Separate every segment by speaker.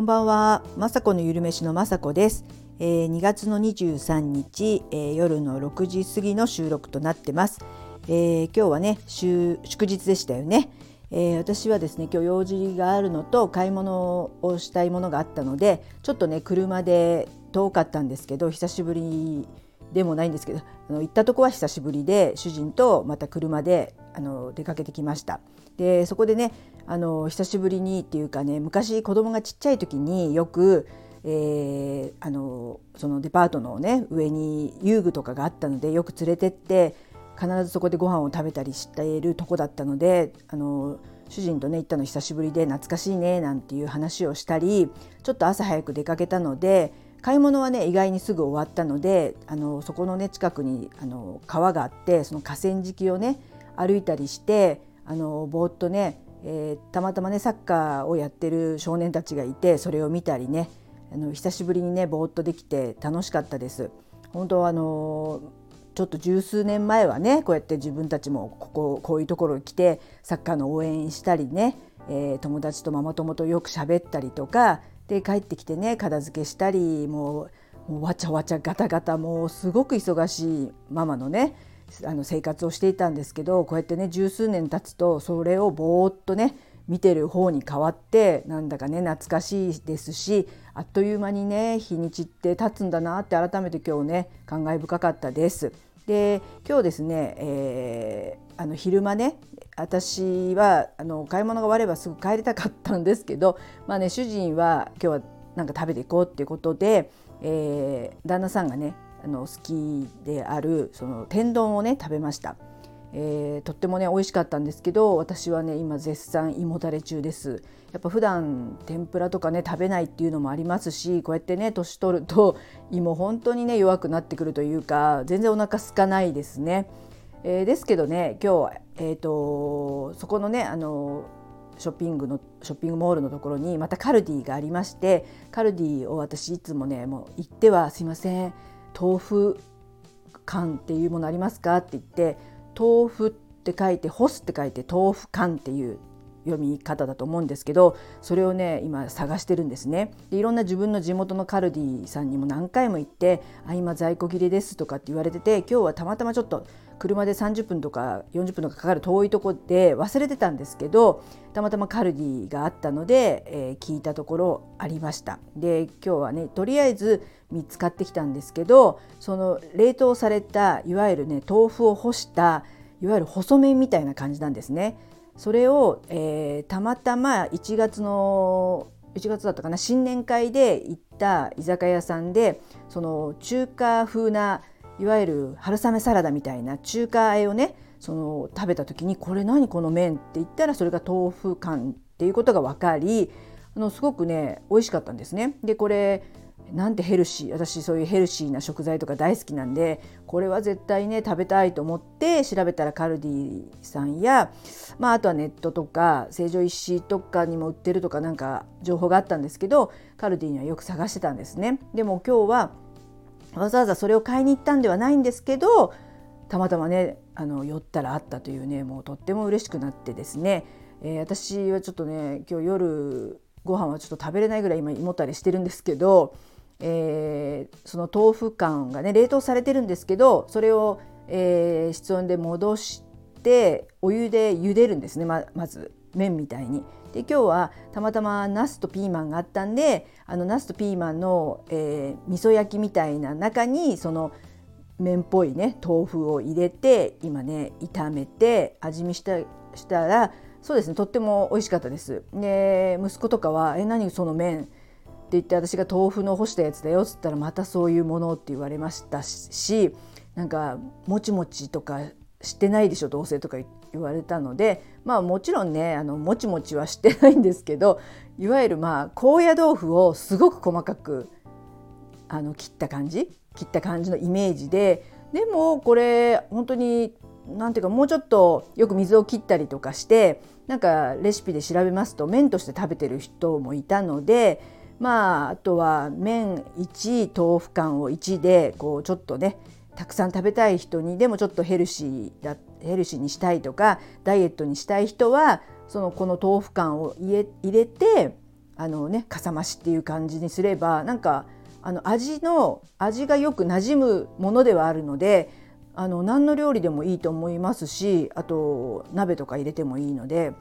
Speaker 1: こんばんは、まさこのゆるめしのまさこです。えー、2月の23日、えー、夜の6時過ぎの収録となってます。えー、今日はね祝日でしたよね、えー、私はですね今日用事があるのと買い物をしたいものがあったのでちょっとね車で遠かったんですけど久しぶりでもないんですけどあの行ったとこは久しぶりで主人とまた車であの出かけてきました。でそこでねあの久しぶりにっていうかね昔子供がちっちゃい時によく、えー、あのそのデパートのね上に遊具とかがあったのでよく連れてって必ずそこでご飯を食べたりしているとこだったのであの主人とね行ったの久しぶりで懐かしいねなんていう話をしたりちょっと朝早く出かけたので買い物はね意外にすぐ終わったのであのそこのね近くにあの川があってその河川敷をね歩いたりしてあのぼーっとね、えー、たまたまねサッカーをやってる少年たちがいてそれを見たりねあの久しぶりにねぼーっとできて楽しかったです。本当あのちょっと十数年前はねこうやって自分たちもこここういうところに来てサッカーの応援したりね、えー、友達とママ友とよく喋ったりとかで帰ってきてね片付けしたりもうもうわちゃわちゃガタガタもうすごく忙しいママのねあの生活をしていたんですけどこうやってね十数年経つとそれをぼーっとね見てる方に変わってなんだかね懐かしいですしあっという間にね日にちって経つんだなって改めて今日ね感慨深かったです。で今日ですね、えー、あの昼間ね私はあの買い物が終わればすぐ帰りたかったんですけど、まあね、主人は今日はなんか食べていこうっていうことで、えー、旦那さんがねあの好きであるその天丼をね食べました。えー、とってもね美味しかったんですけど私はね今絶賛胃もたれ中です。やっぱ普段天ぷらとかね食べないっていうのもありますしこうやってね年取ると胃も本当にね弱くなってくるというか全然お腹空かないですね、えー、ですけどね今日、えーと、そこのねあのショッピングのショッピングモールのところにまたカルディがありましてカルディを私いつもねもう行ってはすいません。豆腐缶っていうものありますか？って言って豆腐って書いて干すって書いて豆腐缶っていう読み方だと思うんですけどそれをね今探してるんですねでいろんな自分の地元のカルディさんにも何回も行って「あ今在庫切れです」とかって言われてて今日はたまたまちょっと車で30分とか40分とかかかる遠いとこで忘れてたんですけどたまたまカルディがあったので、えー、聞いたところありましたで今日はねとりあえず見つかってきたんですけどその冷凍されたいわゆるね豆腐を干したいわゆる細麺みたいな感じなんですね。それを、えー、たまたま1月の1月だったかな新年会で行った居酒屋さんでその中華風ないわゆる春雨サラダみたいな中華和えをねその食べた時にこれ何この麺って言ったらそれが豆腐感っていうことが分かりあのすごくね美味しかったんですね。でこれなんてヘルシー私そういうヘルシーな食材とか大好きなんでこれは絶対ね食べたいと思って調べたらカルディさんや、まあ、あとはネットとか成城石とかにも売ってるとかなんか情報があったんですけどカルディにはよく探してたんですね。でも今日はわざわざそれを買いに行ったんではないんですけどたまたまねあの寄ったらあったというねもうとっても嬉しくなってですね、えー、私はちょっとね今日夜ご飯はちょっと食べれないぐらい今胃もたれしてるんですけどえー、その豆腐感がね冷凍されてるんですけどそれを、えー、室温で戻してお湯で茹でるんですねままず麺みたいに。で今日はたまたまナスとピーマンがあったんであのナスとピーマンの、えー、味噌焼きみたいな中にその麺っぽいね豆腐を入れて今ね炒めて味見したしたらそうですねとっても美味しかったです。で息子とかは「え何その麺って言って私が豆腐の干したやつだよっつったらまたそういうものって言われましたしなんかもちもちとかしてないでしょどうせとか言われたのでまあもちろんねあのもちもちはしてないんですけどいわゆるまあ高野豆腐をすごく細かくあの切った感じ切った感じのイメージででもこれ本当に何ていうかもうちょっとよく水を切ったりとかしてなんかレシピで調べますと麺として食べてる人もいたのでまああとは麺1豆腐干を1でこうちょっとねたくさん食べたい人にでもちょっとヘルシーだヘルシーにしたいとかダイエットにしたい人はそのこの豆腐干を入れ入れてあのねかさ増しっていう感じにすればなんかあの味の味がよく馴染むものではあるのであの何の料理でもいいと思いますしあと鍋とか入れてもいいので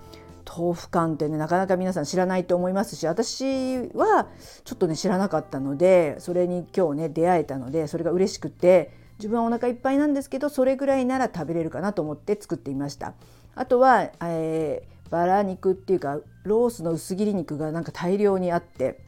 Speaker 1: 豆腐干ってねなかなか皆さん知らないと思いますし私はちょっとね知らなかったのでそれに今日ね出会えたのでそれが嬉しくて自分はお腹いっぱいなんですけどそれぐらいなら食べれるかなと思って作っていました。あとは、えー、バラ肉っていうかロースの薄切り肉がなんか大量にあって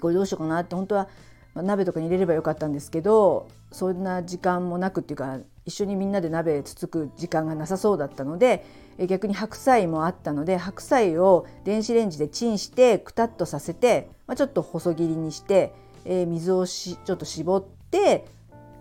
Speaker 1: これどうしようかなって本当は鍋とかに入れればよかったんですけどそんな時間もなくっていうか一緒にみんなで鍋つつく時間がなさそうだったので逆に白菜もあったので白菜を電子レンジでチンしてくたっとさせて、まあ、ちょっと細切りにして、えー、水をしちょっと絞って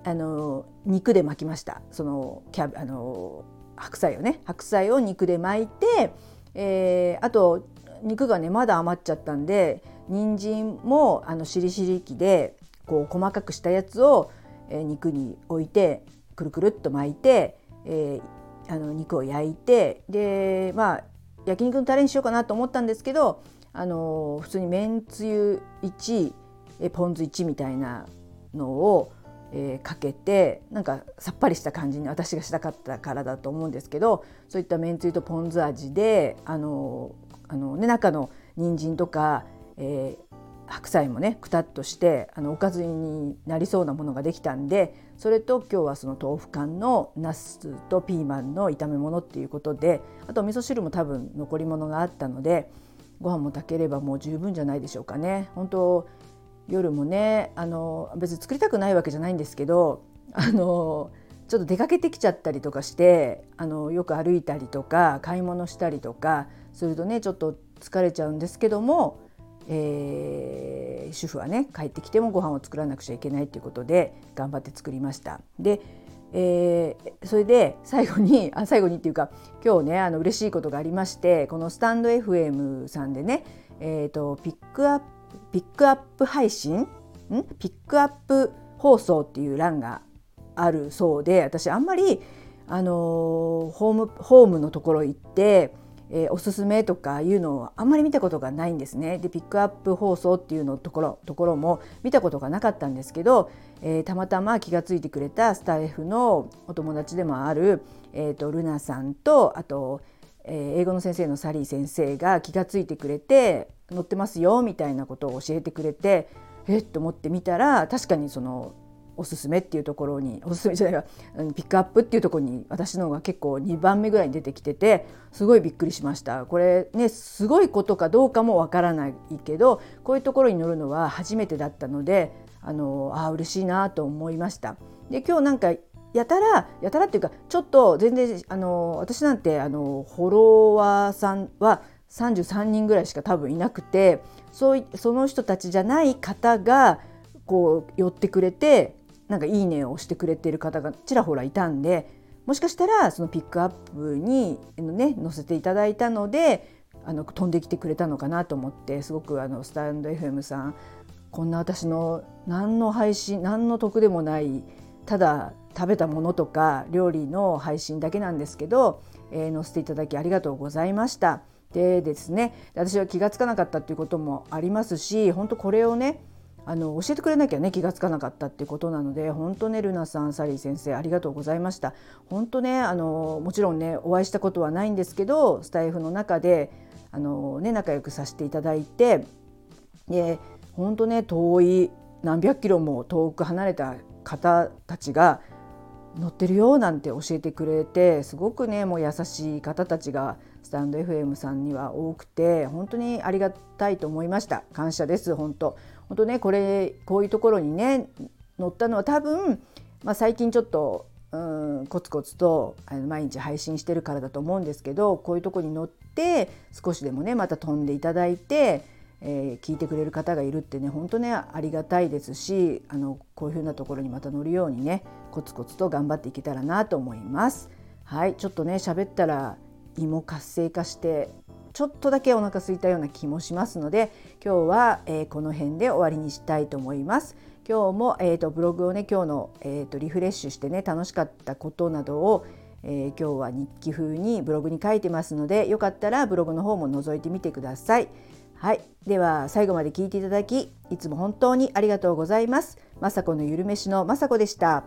Speaker 1: あの肉で巻きました。そのキャあの白菜をね。白菜を肉で巻いて、えー、あと肉がねまだ余っちゃったんで人参もあのしりしり器でこう細かくしたやつを、え、肉に置いてくるくるっと巻いて、えー、あの肉を焼いてでまあ焼肉のタレにしようかなと思ったんですけどあの普通にめんつゆ1えポン酢1みたいなのを、えー、かけてなんかさっぱりした感じに私がしたかったからだと思うんですけどそういっためんつゆとポン酢味であのあの、ね、中の人参とか、えー、白菜もねくたっとしてあのおかずになりそうなものができたんでそれと今日はその豆腐缶のなすとピーマンの炒め物っていうことであとお味噌汁も多分残り物があったのでご飯も炊ければもう十分じゃないでしょうかね。本当夜もねあの別に作りたくないわけじゃないんですけどあのちょっと出かけてきちゃったりとかしてあのよく歩いたりとか買い物したりとかするとねちょっと疲れちゃうんですけどもえー、主婦はね帰ってきてもご飯を作らなくちゃいけないということで頑張って作りました。でえー、それで最後にあ最後にっていうか今日ねあの嬉しいことがありましてこのスタンド FM さんでね、えーと、ピックアップピックアップ配信？ん？ピックアップ放送っていう欄があるそうで私あんまりあのー、ホームホームのところ行ってえー、おすすめとかいうのをあんまり見たことがないんですね。でピックアップ放送っていうのところところも見たことがなかったんですけど、えー、たまたま気が付いてくれたスタッフのお友達でもある、えーと、ルナさんとあと、えー、英語の先生のサリー先生が気が付いてくれて載ってますよみたいなことを教えてくれてえっと思ってみたら確かにそのおすすめっていうところにおすすめじゃないわピックアップっていうところに私の方が結構2番目ぐらいに出てきててすごいびっくりしましたこれねすごいことかどうかもわからないけどこういうところに乗るのは初めてだったのであのあ嬉しいなと思いました。で今日なんかやたらやたらっていうかちょっと全然あの私なんてあのフォロワーさんは33人ぐらいしか多分いなくてそうその人たちじゃない方がこう寄ってくれてなんかいいねを押してくれてる方がちらほらいたんでもしかしたらそのピックアップに、ね、載せていただいたのであの飛んできてくれたのかなと思ってすごくあのスタンド FM さんこんな私の何の配信何の得でもないただ食べたものとか料理の配信だけなんですけど、えー、載せていただきありがとうございました。でですね私は気が付かなかったっていうこともありますし本当これをねあの教えてくれなきゃね気が付かなかったっていうことなので本当ねルナさんサリー先生ありがとうございました。本当ねあのもちろんねお会いしたことはないんですけどスタイフの中であの、ね、仲良くさせていただいてで本当ね遠い何百キロも遠く離れた方たちが乗ってるよなんて教えてくれてすごくねもう優しい方たちがスタンド FM さんには多くて本当にありがたいと思いました。感謝です。本当。本当ねこれこういうところにね乗ったのは多分、まあ、最近ちょっとうんコツコツと毎日配信してるからだと思うんですけどこういうとこに乗って少しでもねまた飛んでいただいて、えー、聞いてくれる方がいるってね本当ねありがたいですしあのこういうふうなところにまた乗るようにねコツコツと頑張っていけたらなと思います。はいちょっとね喋ったら胃も活性化してちょっとだけお腹空いたような気もしますので今日は、えー、この辺で終わりにしたいと思います。今日も、えーと、ブログをね今日の、えーと、リフレッシュしてね楽しかったことなどを、えー、今日は日記風にブログに書いてますのでよかったらブログの方も覗いてみてください。はいでは最後まで聞いていただきいつも本当にありがとうございます雅子のゆるめしの雅子でした